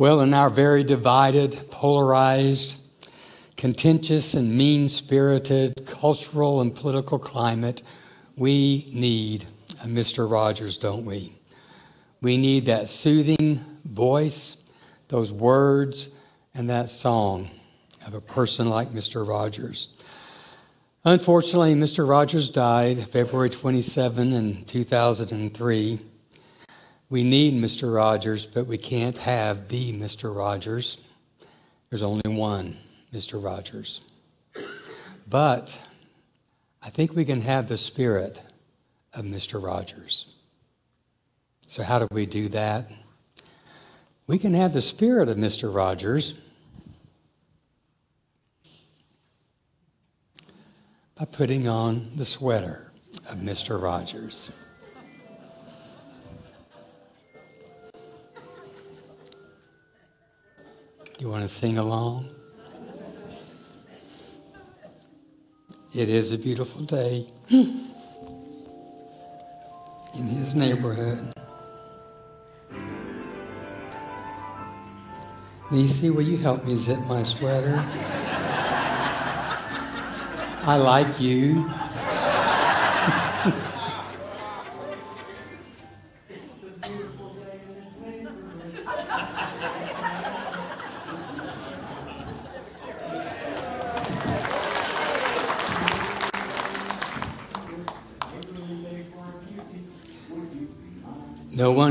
Well, in our very divided, polarized, contentious, and mean spirited cultural and political climate, we need a Mr. Rogers, don't we? We need that soothing voice, those words, and that song of a person like Mr. Rogers. Unfortunately, Mr. Rogers died February 27 in 2003. We need Mr. Rogers, but we can't have the Mr. Rogers. There's only one Mr. Rogers. But I think we can have the spirit of Mr. Rogers. So, how do we do that? We can have the spirit of Mr. Rogers by putting on the sweater of Mr. Rogers. You want to sing along? It is a beautiful day in his neighborhood. Nisi, will you help me zip my sweater? I like you.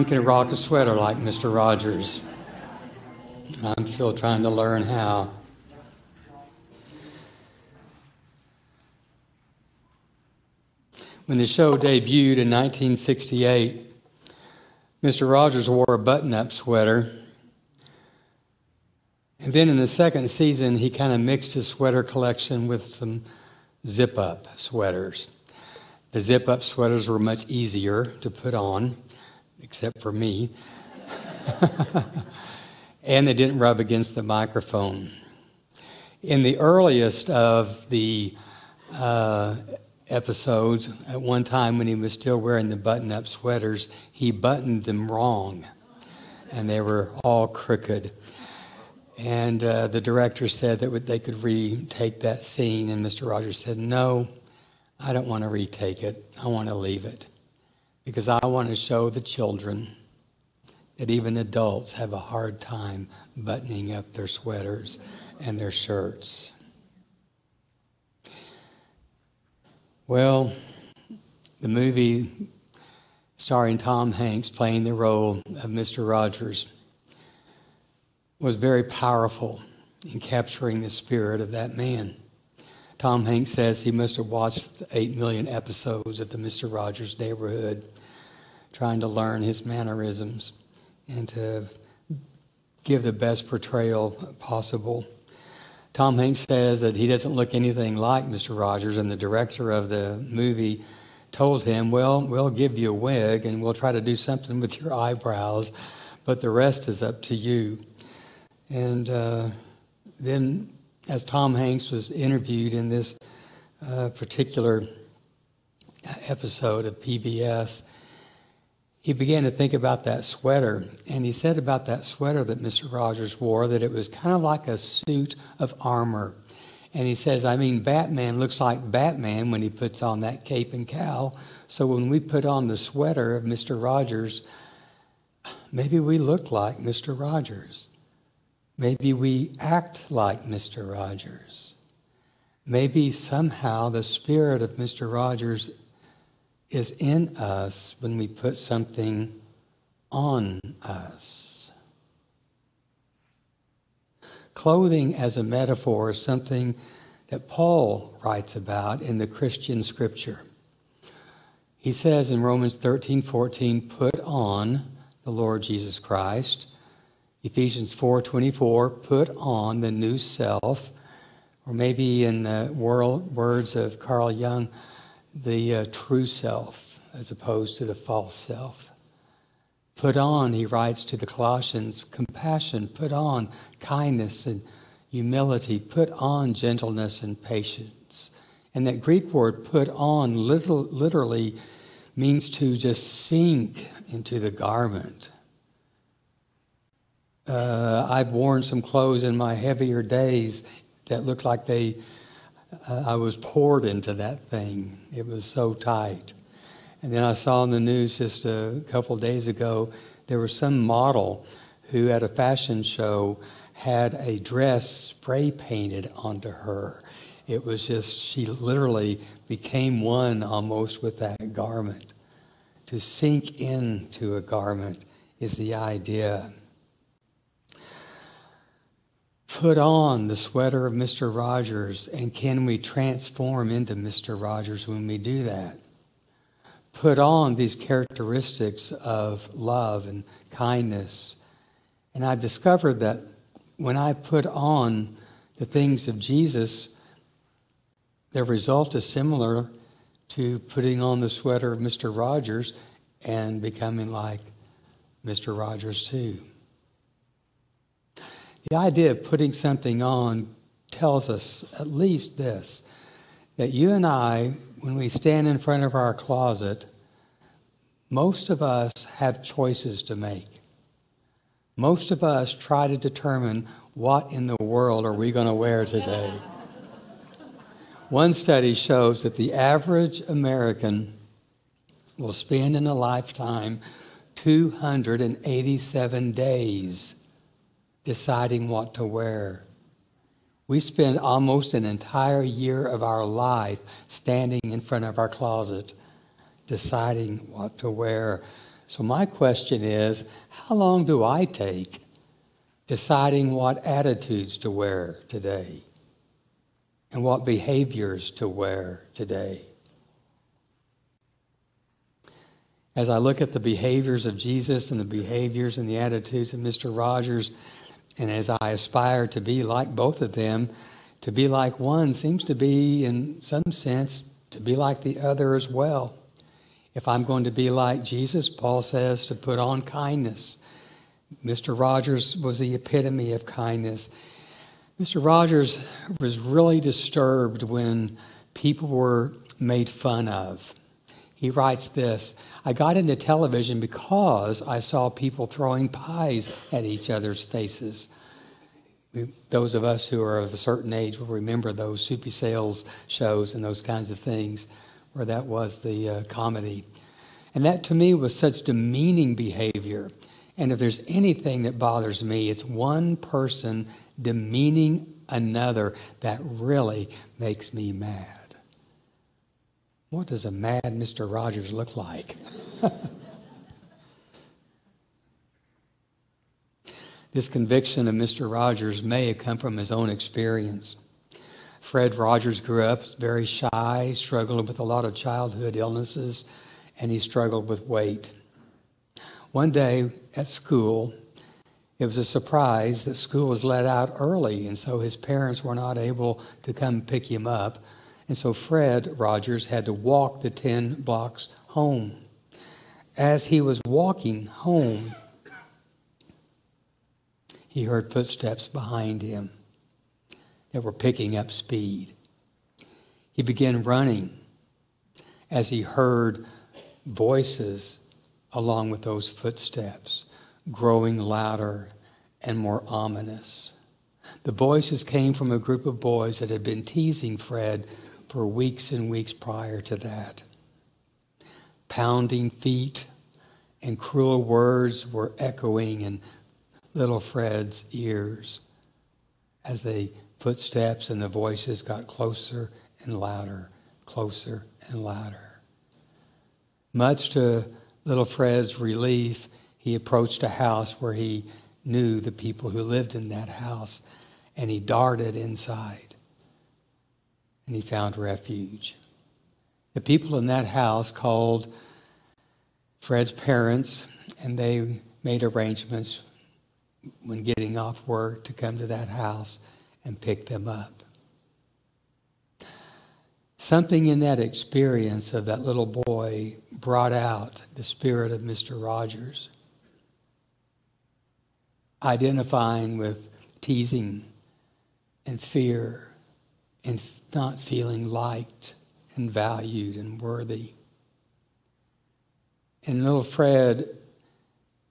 can rock a sweater like Mr. Rogers. I'm still trying to learn how. When the show debuted in 1968, Mr. Rogers wore a button up sweater. And then in the second season, he kind of mixed his sweater collection with some zip up sweaters. The zip up sweaters were much easier to put on except for me. and they didn't rub against the microphone. In the earliest of the uh, episodes, at one time when he was still wearing the button up sweaters, he buttoned them wrong, and they were all crooked. And uh, the director said that they could retake that scene, and Mr. Rogers said, No, I don't want to retake it. I want to leave it because I want to show the children that even adults have a hard time buttoning up their sweaters and their shirts. Well, the movie starring Tom Hanks playing the role of Mr. Rogers was very powerful in capturing the spirit of that man. Tom Hanks says he must have watched 8 million episodes of the Mr. Rogers neighborhood trying to learn his mannerisms and to give the best portrayal possible. Tom Hanks says that he doesn't look anything like Mr. Rogers, and the director of the movie told him, Well, we'll give you a wig and we'll try to do something with your eyebrows, but the rest is up to you. And uh, then, as Tom Hanks was interviewed in this uh, particular episode of PBS, he began to think about that sweater. And he said about that sweater that Mr. Rogers wore that it was kind of like a suit of armor. And he says, I mean, Batman looks like Batman when he puts on that cape and cowl. So when we put on the sweater of Mr. Rogers, maybe we look like Mr. Rogers. Maybe we act like Mr. Rogers. Maybe somehow the spirit of Mr. Rogers is in us when we put something on us. Clothing as a metaphor is something that Paul writes about in the Christian scripture. He says in Romans 13 14, put on the Lord Jesus Christ. Ephesians 4:24, put on the new self, or maybe in the world, words of Carl Jung, the uh, true self as opposed to the false self. Put on, he writes to the Colossians, compassion, put on kindness and humility, put on gentleness and patience. And that Greek word put on literally means to just sink into the garment. Uh, I've worn some clothes in my heavier days that looked like they, I was poured into that thing. It was so tight. And then I saw in the news just a couple days ago, there was some model who at a fashion show had a dress spray painted onto her. It was just, she literally became one almost with that garment. To sink into a garment is the idea. Put on the sweater of Mr. Rogers, and can we transform into Mr. Rogers when we do that? Put on these characteristics of love and kindness. And I've discovered that when I put on the things of Jesus, the result is similar to putting on the sweater of Mr. Rogers and becoming like Mr. Rogers, too. The idea of putting something on tells us at least this that you and I, when we stand in front of our closet, most of us have choices to make. Most of us try to determine what in the world are we going to wear today. One study shows that the average American will spend in a lifetime 287 days deciding what to wear. We spend almost an entire year of our life standing in front of our closet deciding what to wear. So, my question is how long do I take deciding what attitudes to wear today? and what behaviors to wear today. As I look at the behaviors of Jesus and the behaviors and the attitudes of Mr. Rogers, and as I aspire to be like both of them, to be like one seems to be, in some sense, to be like the other as well. If I'm going to be like Jesus, Paul says to put on kindness. Mr. Rogers was the epitome of kindness. Mr. Rogers was really disturbed when people were made fun of. He writes this I got into television because I saw people throwing pies at each other's faces. Those of us who are of a certain age will remember those Soupy Sales shows and those kinds of things where that was the uh, comedy. And that to me was such demeaning behavior. And if there's anything that bothers me, it's one person demeaning another that really makes me mad. What does a mad Mr. Rogers look like? this conviction of Mr. Rogers may have come from his own experience. Fred Rogers grew up very shy, struggled with a lot of childhood illnesses, and he struggled with weight. One day at school, it was a surprise that school was let out early, and so his parents were not able to come pick him up. And so Fred Rogers had to walk the 10 blocks home. As he was walking home, he heard footsteps behind him that were picking up speed. He began running as he heard voices along with those footsteps growing louder and more ominous. The voices came from a group of boys that had been teasing Fred for weeks and weeks prior to that. Pounding feet and cruel words were echoing in little Fred's ears as the footsteps and the voices got closer and louder, closer and louder. Much to little Fred's relief, he approached a house where he knew the people who lived in that house, and he darted inside and he found refuge. The people in that house called Fred's parents, and they made arrangements when getting off work to come to that house and pick them up. Something in that experience of that little boy brought out the spirit of Mr. Rogers identifying with teasing and fear and not feeling liked and valued and worthy. And little Fred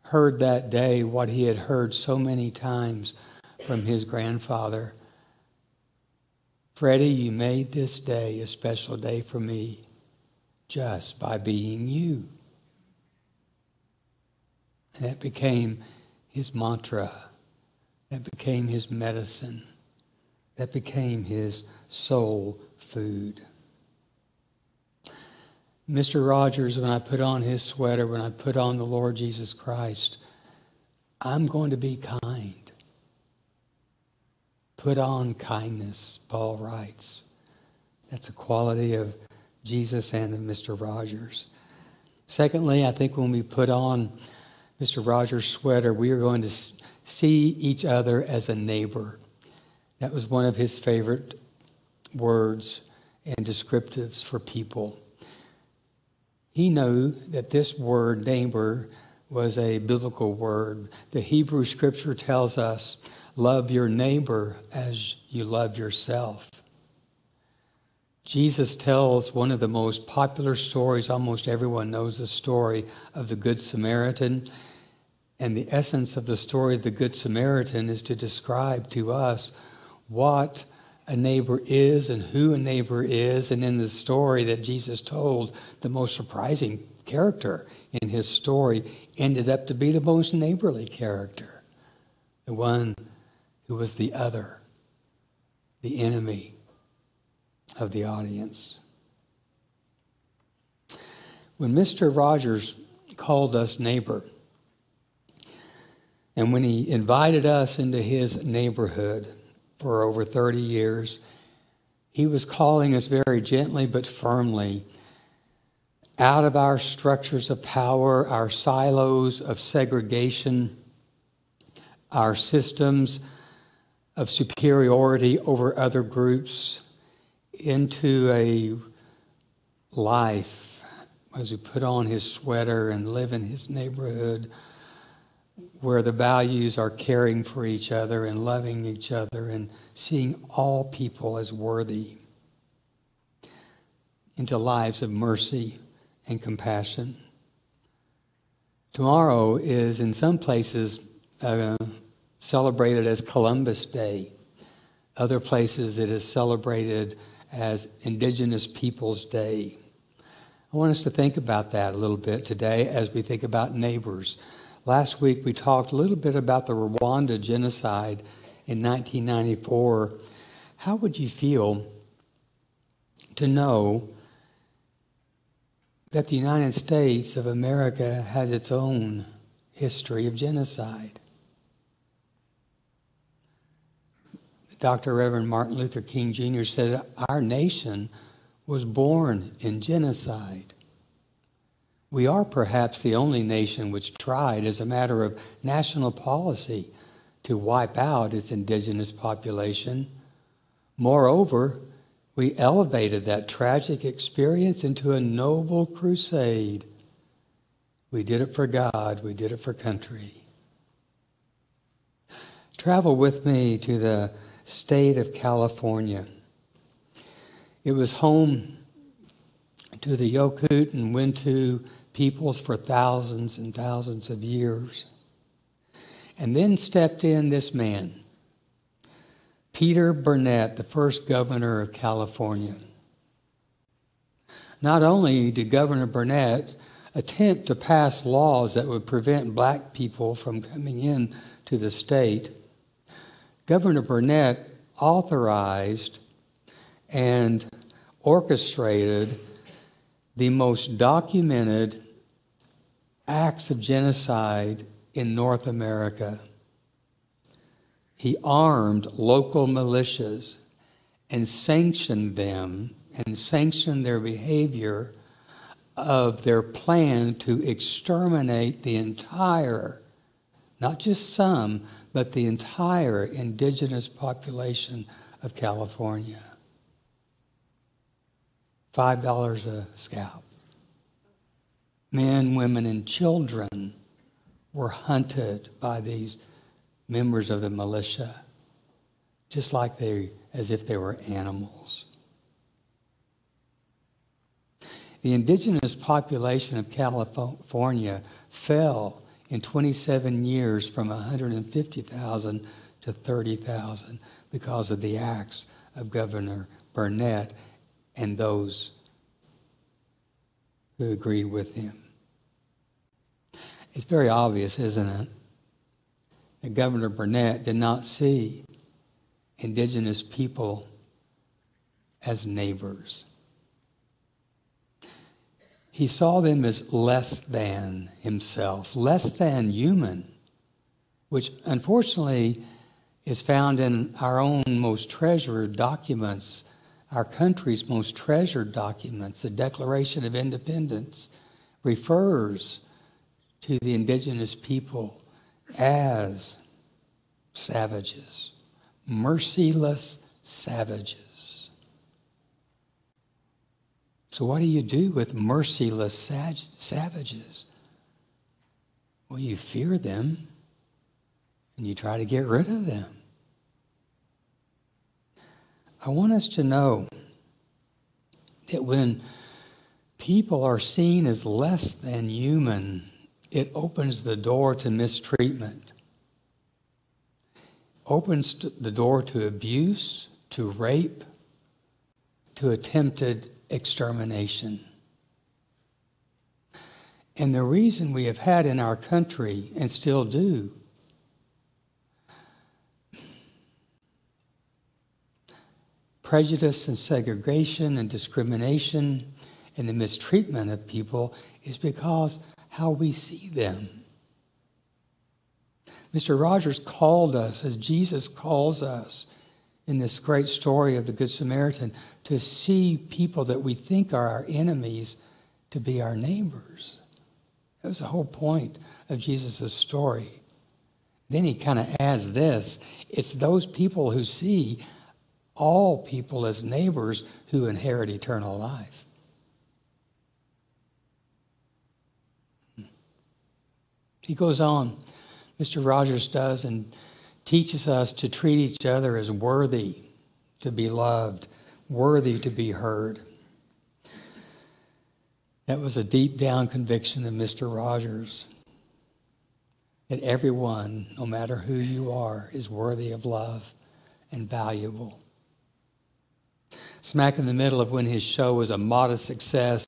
heard that day what he had heard so many times from his grandfather. Freddie, you made this day a special day for me just by being you. And that became his mantra. That became his medicine. That became his soul food. Mr. Rogers, when I put on his sweater, when I put on the Lord Jesus Christ, I'm going to be kind. Put on kindness, Paul writes. That's a quality of Jesus and of Mr. Rogers. Secondly, I think when we put on Mr. Rogers' sweater, we are going to see each other as a neighbor. That was one of his favorite words and descriptives for people. He knew that this word, neighbor, was a biblical word. The Hebrew scripture tells us, love your neighbor as you love yourself. Jesus tells one of the most popular stories, almost everyone knows the story of the Good Samaritan. And the essence of the story of the Good Samaritan is to describe to us what a neighbor is and who a neighbor is. And in the story that Jesus told, the most surprising character in his story ended up to be the most neighborly character, the one who was the other, the enemy of the audience. When Mr. Rogers called us neighbor, and when he invited us into his neighborhood for over 30 years, he was calling us very gently but firmly out of our structures of power, our silos of segregation, our systems of superiority over other groups, into a life as we put on his sweater and live in his neighborhood where the values are caring for each other and loving each other and seeing all people as worthy into lives of mercy and compassion. Tomorrow is, in some places, uh, celebrated as Columbus Day. Other places, it is celebrated as Indigenous Peoples Day. I want us to think about that a little bit today as we think about neighbors. Last week we talked a little bit about the Rwanda genocide in 1994. How would you feel to know that the United States of America has its own history of genocide? Dr. Reverend Martin Luther King Jr. said, Our nation was born in genocide. We are perhaps the only nation which tried, as a matter of national policy, to wipe out its indigenous population. Moreover, we elevated that tragic experience into a noble crusade. We did it for God, we did it for country. Travel with me to the state of California. It was home to the Yokut and Wintu peoples for thousands and thousands of years. And then stepped in this man, Peter Burnett, the first governor of California. Not only did Governor Burnett attempt to pass laws that would prevent black people from coming in to the state, Governor Burnett authorized and orchestrated the most documented acts of genocide in North America. He armed local militias and sanctioned them and sanctioned their behavior of their plan to exterminate the entire, not just some, but the entire indigenous population of California. $5 a scalp. Men, women, and children were hunted by these members of the militia, just like they, as if they were animals. The indigenous population of California fell in 27 years from 150,000 to 30,000 because of the acts of Governor Burnett and those who agreed with him. It's very obvious, isn't it, that Governor Burnett did not see indigenous people as neighbors. He saw them as less than himself, less than human, which unfortunately is found in our own most treasured documents, our country's most treasured documents. The Declaration of Independence refers to the indigenous people as savages, merciless savages. So, what do you do with merciless savages? Well, you fear them and you try to get rid of them. I want us to know that when people are seen as less than human, it opens the door to mistreatment, opens the door to abuse, to rape, to attempted extermination. And the reason we have had in our country, and still do, prejudice and segregation and discrimination and the mistreatment of people is because how we see them. Mr. Rogers called us, as Jesus calls us in this great story of the Good Samaritan, to see people that we think are our enemies to be our neighbors. That was the whole point of Jesus' story. Then he kind of adds this it's those people who see all people as neighbors who inherit eternal life. He goes on, Mr. Rogers does, and teaches us to treat each other as worthy to be loved, worthy to be heard. That was a deep down conviction of Mr. Rogers that everyone, no matter who you are, is worthy of love and valuable. Smack in the middle of when his show was a modest success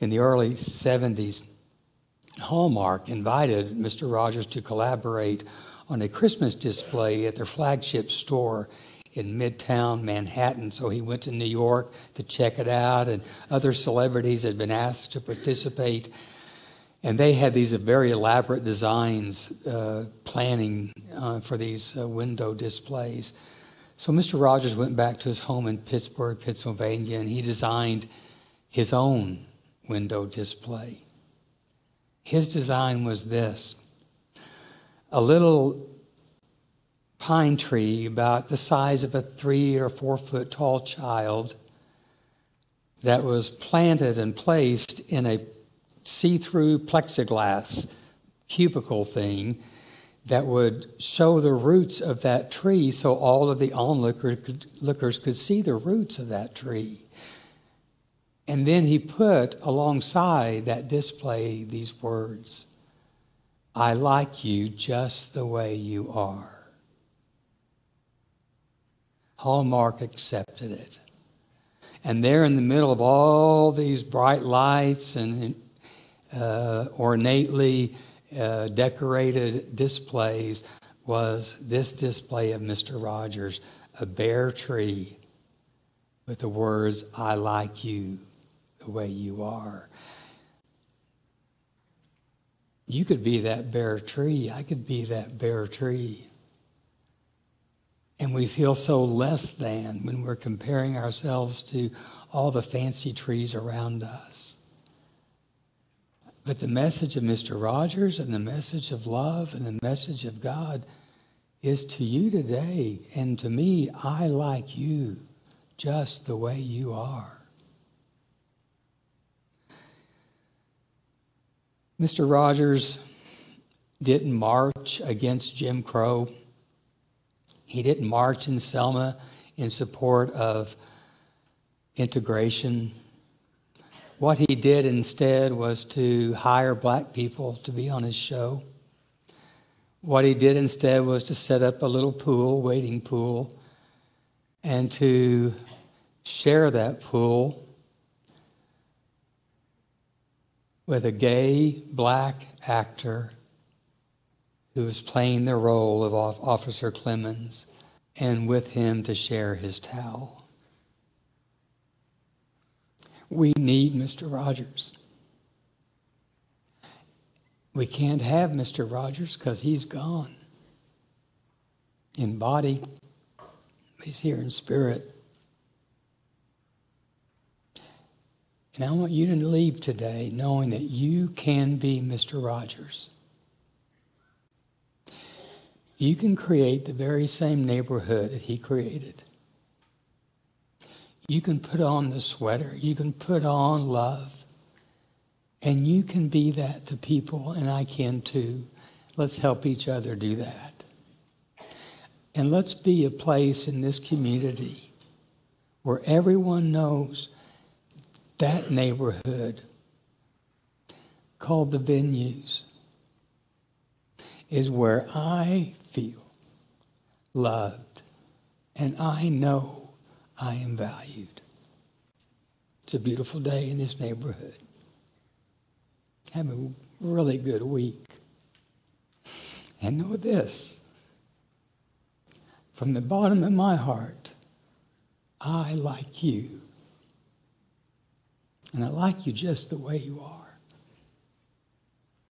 in the early 70s, Hallmark invited Mr. Rogers to collaborate on a Christmas display at their flagship store in Midtown Manhattan. So he went to New York to check it out, and other celebrities had been asked to participate. And they had these very elaborate designs uh, planning uh, for these uh, window displays. So Mr. Rogers went back to his home in Pittsburgh, Pennsylvania, and he designed his own window display. His design was this a little pine tree about the size of a three or four foot tall child that was planted and placed in a see through plexiglass cubicle thing that would show the roots of that tree so all of the onlookers could see the roots of that tree. And then he put alongside that display these words I like you just the way you are. Hallmark accepted it. And there in the middle of all these bright lights and uh, ornately uh, decorated displays was this display of Mr. Rogers, a bare tree with the words, I like you the way you are. You could be that bare tree. I could be that bare tree. And we feel so less than when we're comparing ourselves to all the fancy trees around us. But the message of Mr. Rogers and the message of love and the message of God is to you today and to me, I like you just the way you are. Mr. Rogers didn't march against Jim Crow. He didn't march in Selma in support of integration. What he did instead was to hire black people to be on his show. What he did instead was to set up a little pool, waiting pool, and to share that pool with a gay black actor who was playing the role of Officer Clemmons, and with him to share his towel. We need Mr. Rogers. We can't have Mr. Rogers because he's gone in body, he's here in spirit. And I want you to leave today knowing that you can be Mr. Rogers. You can create the very same neighborhood that he created. You can put on the sweater, you can put on love, and you can be that to people, and I can too. Let's help each other do that. And let's be a place in this community where everyone knows that neighborhood called the venues is where I feel loved and I know I am valued. It's a beautiful day in this neighborhood. Have a really good week. And know this from the bottom of my heart, I like you. And I like you just the way you are.